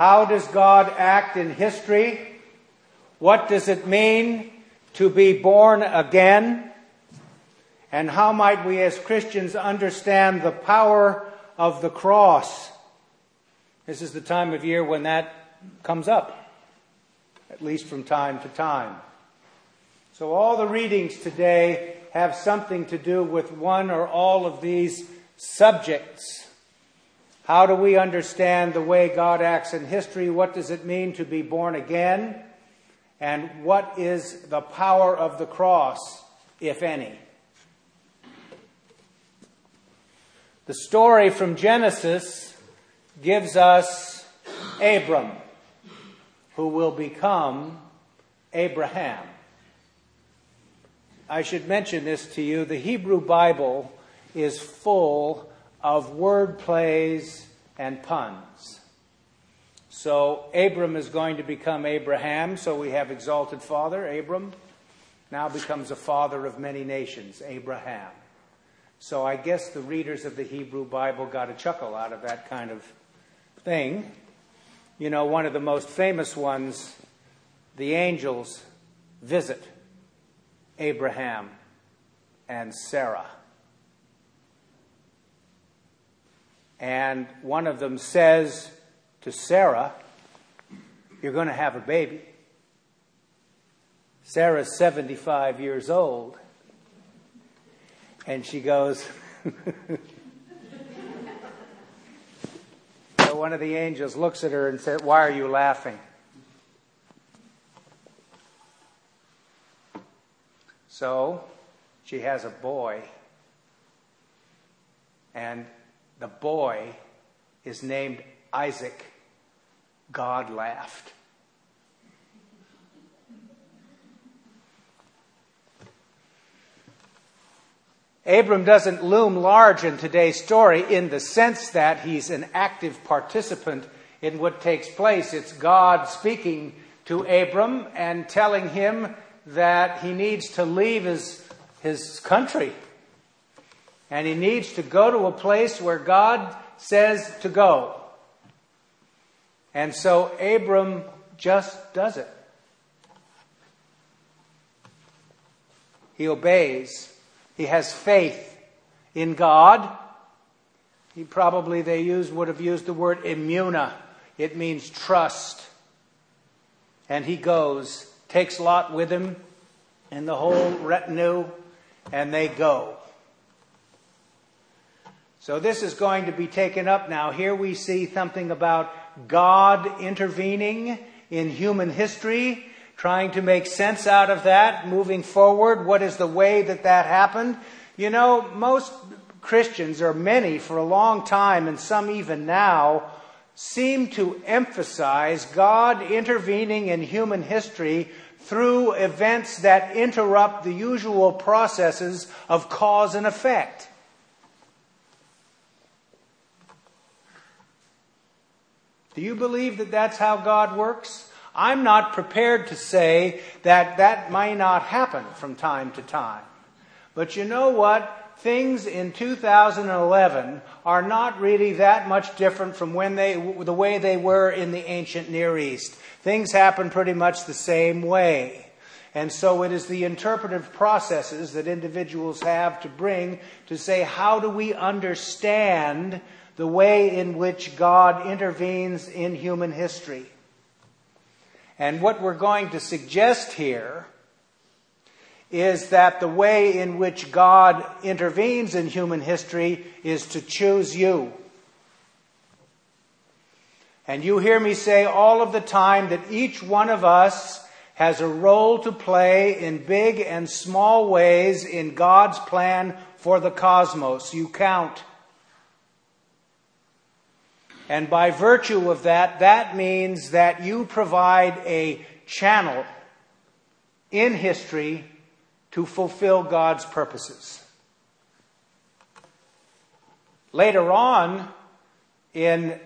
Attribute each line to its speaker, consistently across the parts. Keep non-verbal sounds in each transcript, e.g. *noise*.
Speaker 1: How does God act in history? What does it mean to be born again? And how might we as Christians understand the power of the cross? This is the time of year when that comes up, at least from time to time. So all the readings today have something to do with one or all of these subjects. How do we understand the way God acts in history? What does it mean to be born again? And what is the power of the cross, if any? The story from Genesis gives us Abram, who will become Abraham. I should mention this to you. The Hebrew Bible is full of word plays and puns. So Abram is going to become Abraham, so we have exalted father, Abram, now becomes a father of many nations, Abraham. So I guess the readers of the Hebrew Bible got a chuckle out of that kind of thing. You know, one of the most famous ones, the angels visit Abraham and Sarah. And one of them says to Sarah, You're going to have a baby. Sarah's 75 years old. And she goes, *laughs* so one of the angels looks at her and said, Why are you laughing? So she has a boy, and the boy is named Isaac. God laughed. Abram doesn't loom large in today's story in the sense that he's an active participant in what takes place. It's God speaking to Abram and telling him that he needs to leave his, his country. And he needs to go to a place where God says to go. And so Abram just does it. He obeys he has faith in God. He probably they used would have used the word emuna. It means trust. And he goes, takes Lot with him and the whole retinue, and they go. So this is going to be taken up now. Here we see something about God intervening in human history trying to make sense out of that, moving forward. What is the way that that happened? You know, most Christians, or many for a long time, and some even now, seem to emphasize God intervening in human history through events that interrupt the usual processes of cause and effect. Do you believe that that's how God works? I'm not prepared to say that that may not happen from time to time. But you know what? Things in 2011 are not really that much different from when they, the way they were in the ancient Near East. Things happen pretty much the same way. And so it is the interpretive processes that individuals have to bring to say, how do we understand the way in which God intervenes in human history? And what we're going to suggest here is that the way in which God intervenes in human history is to choose you. And you hear me say all of the time that each one of us has a role to play in big and small ways in God's plan for the cosmos. You count. And by virtue of that, that means that you provide a channel in history to fulfill God's purposes. Later on in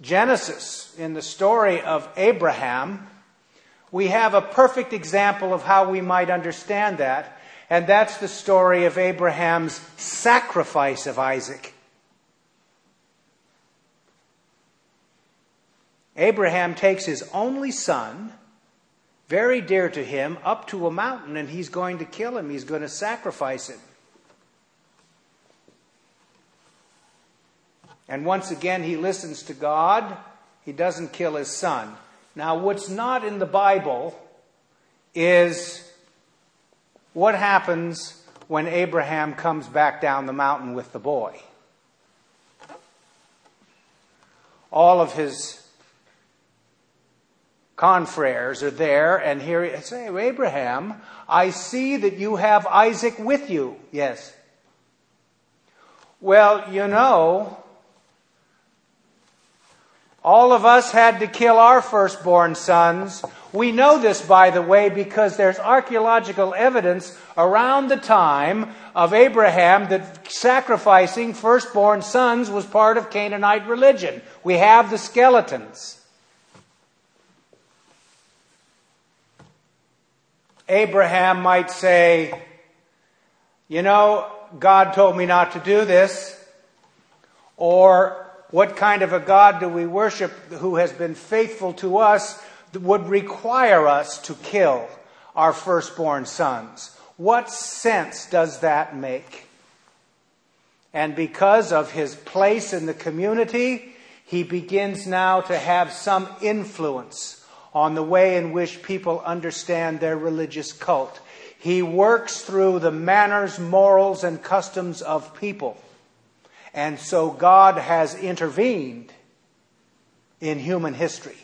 Speaker 1: Genesis, in the story of Abraham, we have a perfect example of how we might understand that, and that's the story of Abraham's sacrifice of Isaac. Abraham takes his only son, very dear to him, up to a mountain and he's going to kill him. He's going to sacrifice him. And once again, he listens to God. He doesn't kill his son. Now, what's not in the Bible is what happens when Abraham comes back down the mountain with the boy. All of his confreres are there, and here he say, Abraham, I see that you have Isaac with you. Yes. Well, you know, all of us had to kill our firstborn sons. We know this, by the way, because there's archaeological evidence around the time of Abraham that sacrificing firstborn sons was part of Canaanite religion. We have the skeletons. Abraham might say, You know, God told me not to do this. Or what kind of a God do we worship who has been faithful to us would require us to kill our firstborn sons? What sense does that make? And because of his place in the community, he begins now to have some influence on the way in which people understand their religious cult. He works through the manners, morals, and customs of people and so God has intervened in human history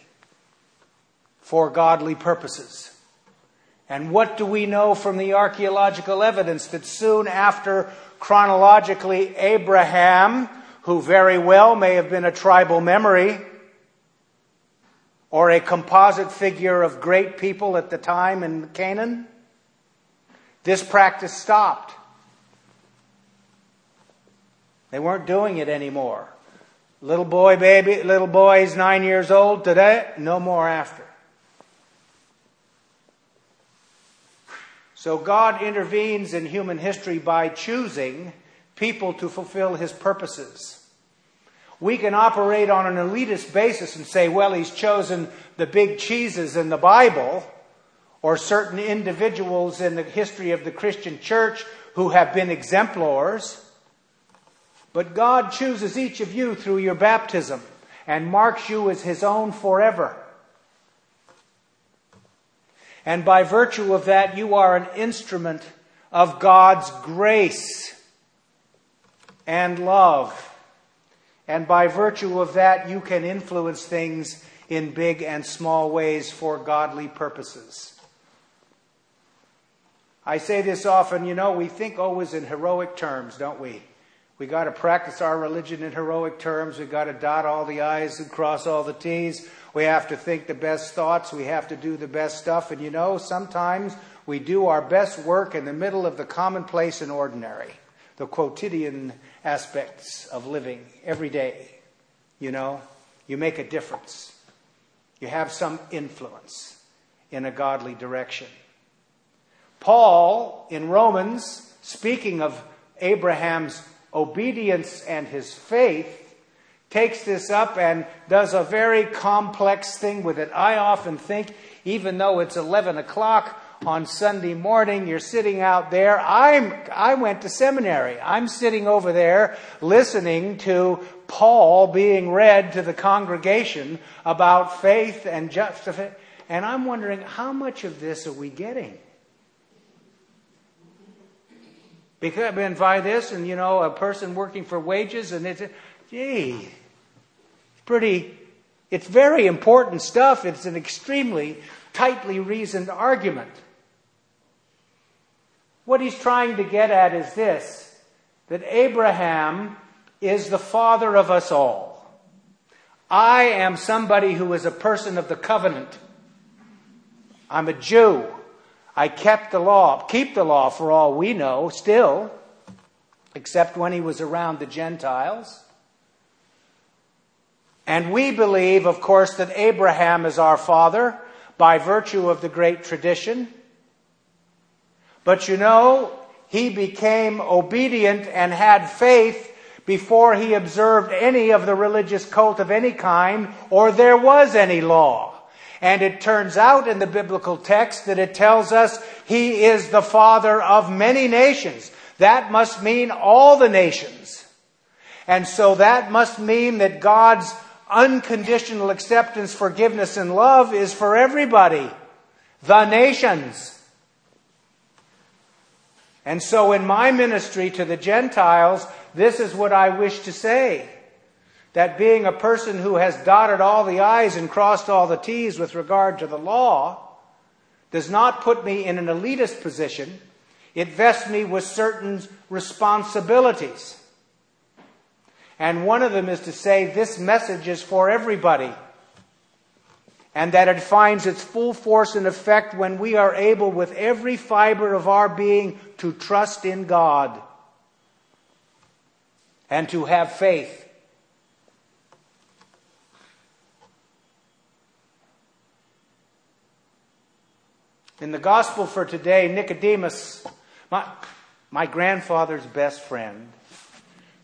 Speaker 1: for godly purposes. And what do we know from the archaeological evidence that soon after chronologically Abraham, who very well may have been a tribal memory or a composite figure of great people at the time in Canaan, this practice stopped. They weren't doing it anymore. Little boy, baby, little boy is nine years old today, no more after. So God intervenes in human history by choosing people to fulfill his purposes. We can operate on an elitist basis and say, well, he's chosen the big cheeses in the Bible or certain individuals in the history of the Christian church who have been exemplars. But God chooses each of you through your baptism and marks you as His own forever. And by virtue of that, you are an instrument of God's grace and love. And by virtue of that, you can influence things in big and small ways for godly purposes. I say this often, you know, we think always in heroic terms, don't we? We got to practice our religion in heroic terms. We got to dot all the I's and cross all the T's. We have to think the best thoughts. We have to do the best stuff. And you know, sometimes we do our best work in the middle of the commonplace and ordinary, the quotidian aspects of living every day. You know, you make a difference. You have some influence in a godly direction. Paul, in Romans, speaking of Abraham's obedience and his faith, takes this up and does a very complex thing with it. I often think, even though it's 11 o'clock on Sunday morning, you're sitting out there. I'm, I went to seminary. I'm sitting over there listening to Paul being read to the congregation about faith and justification. And I'm wondering, how much of this are we getting? Because been by this, and you know, a person working for wages, and it's, gee, pretty, it's very important stuff. It's an extremely tightly reasoned argument. What he's trying to get at is this that Abraham is the father of us all. I am somebody who is a person of the covenant. I'm a Jew. I kept the law, keep the law for all we know, still, except when he was around the Gentiles. And we believe, of course, that Abraham is our father by virtue of the great tradition. But you know, he became obedient and had faith before he observed any of the religious cult of any kind or there was any law. And it turns out in the biblical text that it tells us he is the father of many nations. That must mean all the nations. And so that must mean that God's unconditional acceptance, forgiveness, and love is for everybody. The nations. And so in my ministry to the Gentiles, this is what I wish to say. That being a person who has dotted all the I's and crossed all the T's with regard to the law does not put me in an elitist position. It vests me with certain responsibilities. And one of them is to say this message is for everybody. And that it finds its full force and effect when we are able, with every fiber of our being, to trust in God and to have faith. In the gospel for today, Nicodemus, my, my grandfather's best friend,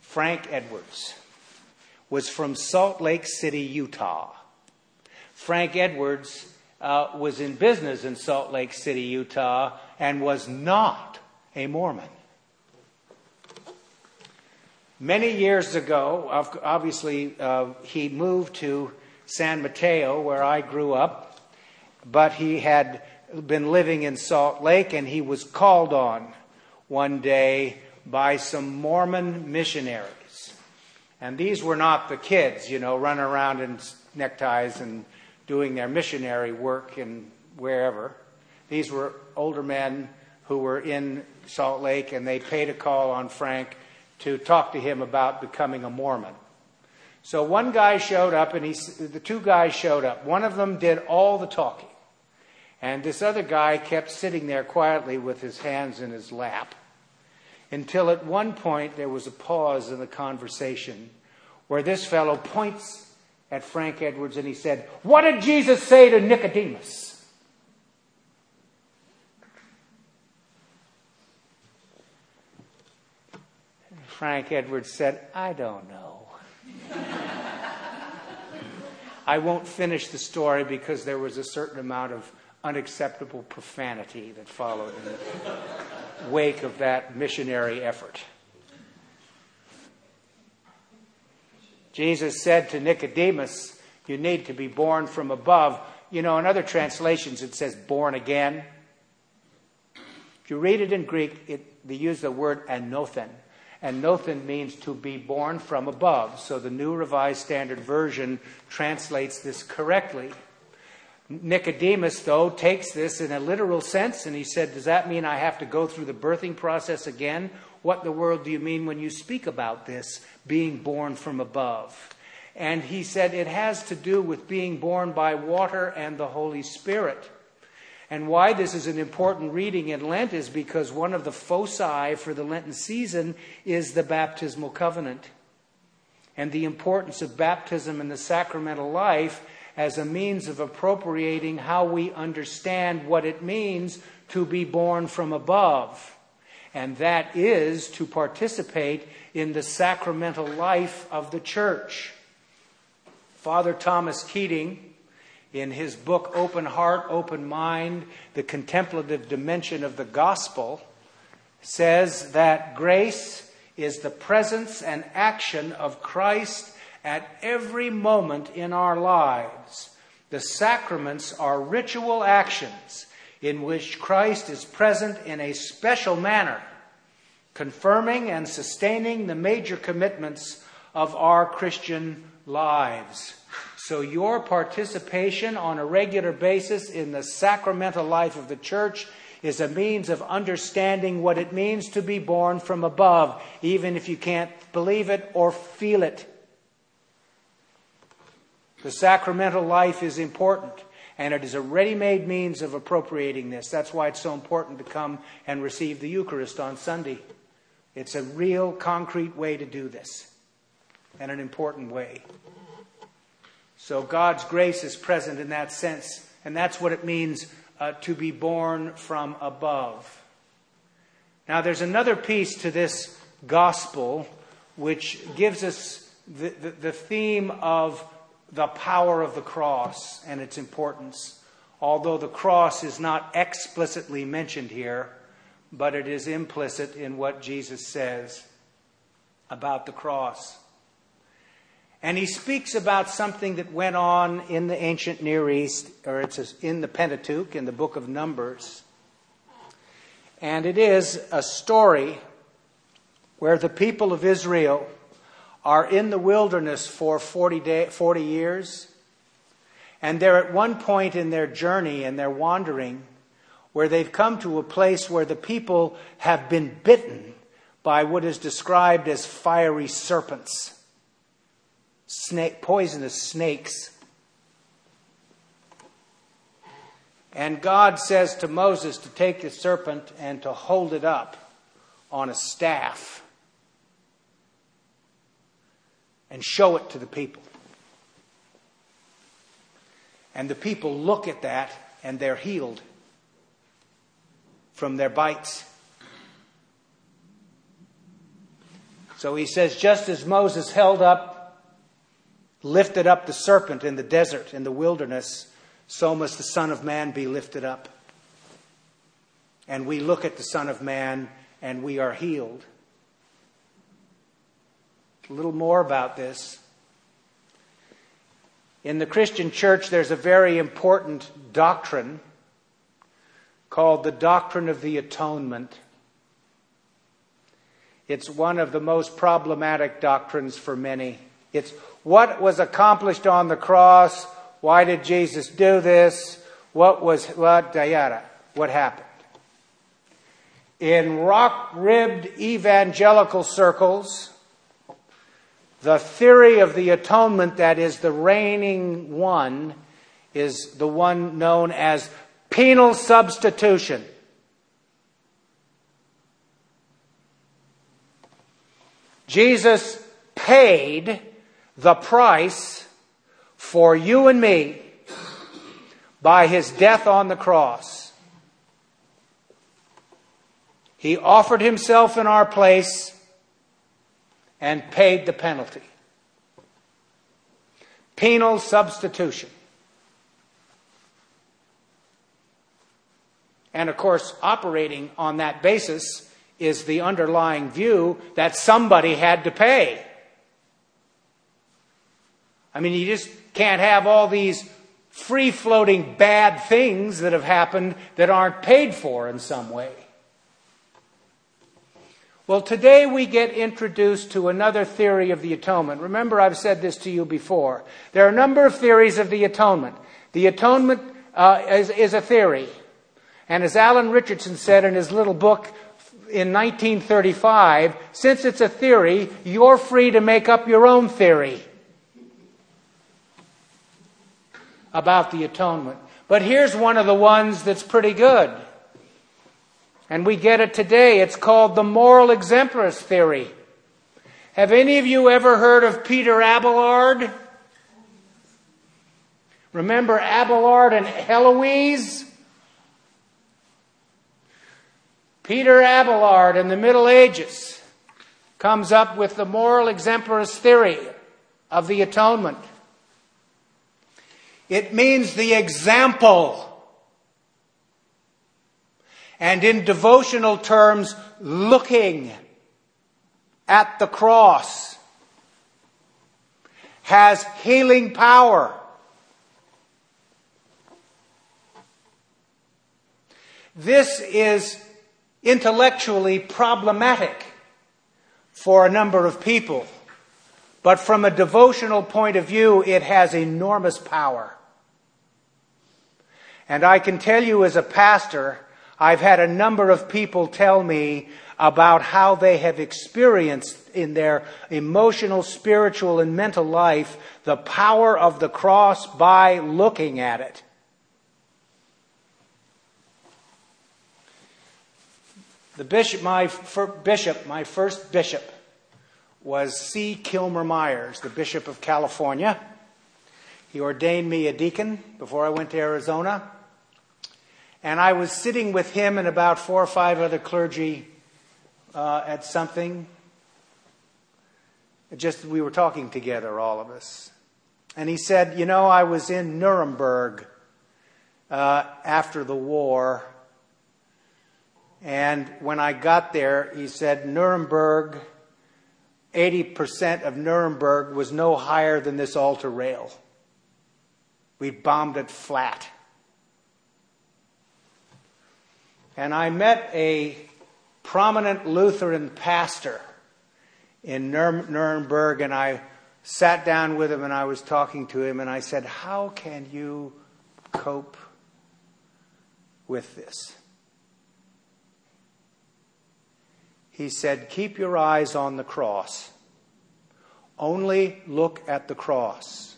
Speaker 1: Frank Edwards, was from Salt Lake City, Utah. Frank Edwards uh, was in business in Salt Lake City, Utah, and was not a Mormon. Many years ago, obviously, uh, he moved to San Mateo, where I grew up, but he had been living in Salt Lake and he was called on one day by some Mormon missionaries. And these were not the kids, you know, running around in neckties and doing their missionary work in wherever. These were older men who were in Salt Lake and they paid a call on Frank to talk to him about becoming a Mormon. So one guy showed up and he, the two guys showed up. One of them did all the talking. And this other guy kept sitting there quietly with his hands in his lap until at one point there was a pause in the conversation where this fellow points at Frank Edwards and he said, What did Jesus say to Nicodemus? Frank Edwards said, I don't know. I won't finish the story because there was a certain amount of unacceptable profanity that followed in the wake of that missionary effort. Jesus said to Nicodemus, You need to be born from above. You know, in other translations it says born again. If you read it in Greek, it, they use the word anothen. Anothen means to be born from above. So the New Revised Standard Version translates this correctly. Nicodemus, though, takes this in a literal sense, and he said, Does that mean I have to go through the birthing process again? What the world do you mean when you speak about this, being born from above? And he said, It has to do with being born by water and the Holy Spirit. And why this is an important reading in Lent is because one of the foci for the Lenten season is the baptismal covenant. And the importance of baptism in the sacramental life as a means of appropriating how we understand what it means to be born from above. And that is to participate in the sacramental life of the church. Father Thomas Keating, in his book Open Heart, Open Mind, the contemplative dimension of the gospel, says that grace is the presence and action of Christ at every moment in our lives. The sacraments are ritual actions in which Christ is present in a special manner, confirming and sustaining the major commitments of our Christian lives. So, your participation on a regular basis in the sacramental life of the church is a means of understanding what it means to be born from above, even if you can't believe it or feel it. The sacramental life is important, and it is a ready made means of appropriating this. That's why it's so important to come and receive the Eucharist on Sunday. It's a real, concrete way to do this, and an important way. So God's grace is present in that sense, and that's what it means uh, to be born from above. Now, there's another piece to this gospel which gives us the, the, the theme of the power of the cross and its importance, although the cross is not explicitly mentioned here, but it is implicit in what Jesus says about the cross. And he speaks about something that went on in the ancient Near East, or it's in the Pentateuch, in the book of Numbers. And it is a story where the people of Israel are in the wilderness for 40, day, 40 years. And they're at one point in their journey and their wandering where they've come to a place where the people have been bitten by what is described as fiery serpents, snake, poisonous snakes. And God says to Moses to take the serpent and to hold it up on a staff and show it to the people. And the people look at that and they're healed from their bites. So he says, just as Moses held up, lifted up the serpent in the desert, in the wilderness, so must the Son of Man be lifted up. And we look at the Son of Man and we are healed. A little more about this. In the Christian church, there's a very important doctrine called the doctrine of the atonement. It's one of the most problematic doctrines for many. It's what was accomplished on the cross. Why did Jesus do this? What was, what, yada, what happened? In rock ribbed evangelical circles, the theory of the atonement that is the reigning one is the one known as penal substitution. Jesus paid the price for you and me by his death on the cross. He offered himself in our place and paid the penalty. Penal substitution. And of course, operating on that basis is the underlying view that somebody had to pay. I mean, you just can't have all these free floating bad things that have happened that aren't paid for in some way. Well, today we get introduced to another theory of the atonement. Remember, I've said this to you before. There are a number of theories of the atonement. The atonement uh, is, is a theory. And as Alan Richardson said in his little book in 1935, since it's a theory, you're free to make up your own theory about the atonement. But here's one of the ones that's pretty good. And we get it today. It's called the moral exemplarist theory. Have any of you ever heard of Peter Abelard? Remember Abelard and Heloise? Peter Abelard in the Middle Ages comes up with the moral exemplarist theory of the atonement. It means the example and in devotional terms, looking at the cross has healing power. This is intellectually problematic for a number of people, but from a devotional point of view, it has enormous power. And I can tell you as a pastor, I've had a number of people tell me about how they have experienced in their emotional, spiritual, and mental life the power of the cross by looking at it. The bishop, my bishop, my first bishop, was C. Kilmer Myers, the Bishop of California. He ordained me a deacon before I went to Arizona. And I was sitting with him and about four or five other clergy uh, at something. Just we were talking together, all of us. And he said, You know, I was in Nuremberg uh, after the war. And when I got there, he said, Nuremberg, 80% of Nuremberg was no higher than this altar rail. We bombed it flat. And I met a prominent Lutheran pastor in Nuremberg, and I sat down with him and I was talking to him, and I said, How can you cope with this? He said, Keep your eyes on the cross. Only look at the cross.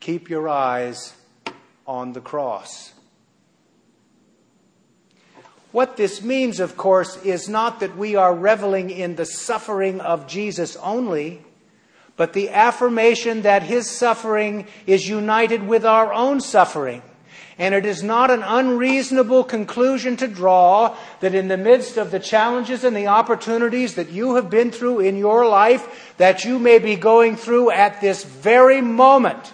Speaker 1: Keep your eyes on the cross. What this means, of course, is not that we are reveling in the suffering of Jesus only, but the affirmation that his suffering is united with our own suffering. And it is not an unreasonable conclusion to draw that in the midst of the challenges and the opportunities that you have been through in your life, that you may be going through at this very moment,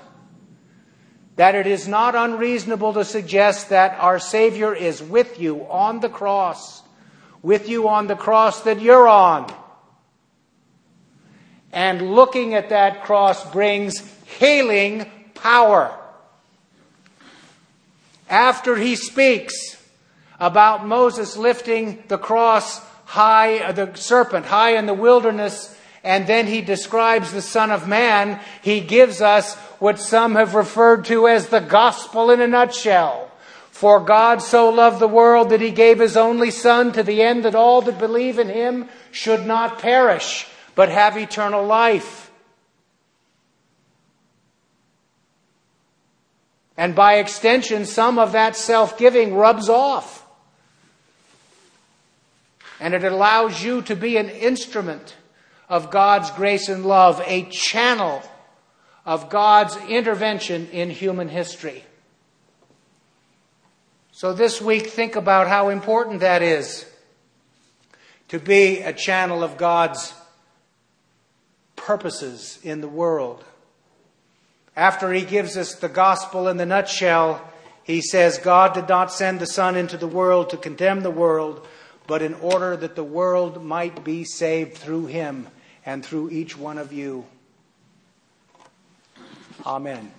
Speaker 1: that it is not unreasonable to suggest that our Savior is with you on the cross, with you on the cross that you're on. And looking at that cross brings healing power. After he speaks about Moses lifting the cross high, the serpent high in the wilderness, and then he describes the Son of Man, he gives us what some have referred to as the gospel in a nutshell. For God so loved the world that he gave his only Son to the end that all that believe in him should not perish, but have eternal life. And by extension, some of that self giving rubs off. And it allows you to be an instrument of God's grace and love, a channel of God's intervention in human history. So this week, think about how important that is to be a channel of God's purposes in the world. After he gives us the gospel in the nutshell, he says, God did not send the Son into the world to condemn the world, but in order that the world might be saved through him and through each one of you. Amen.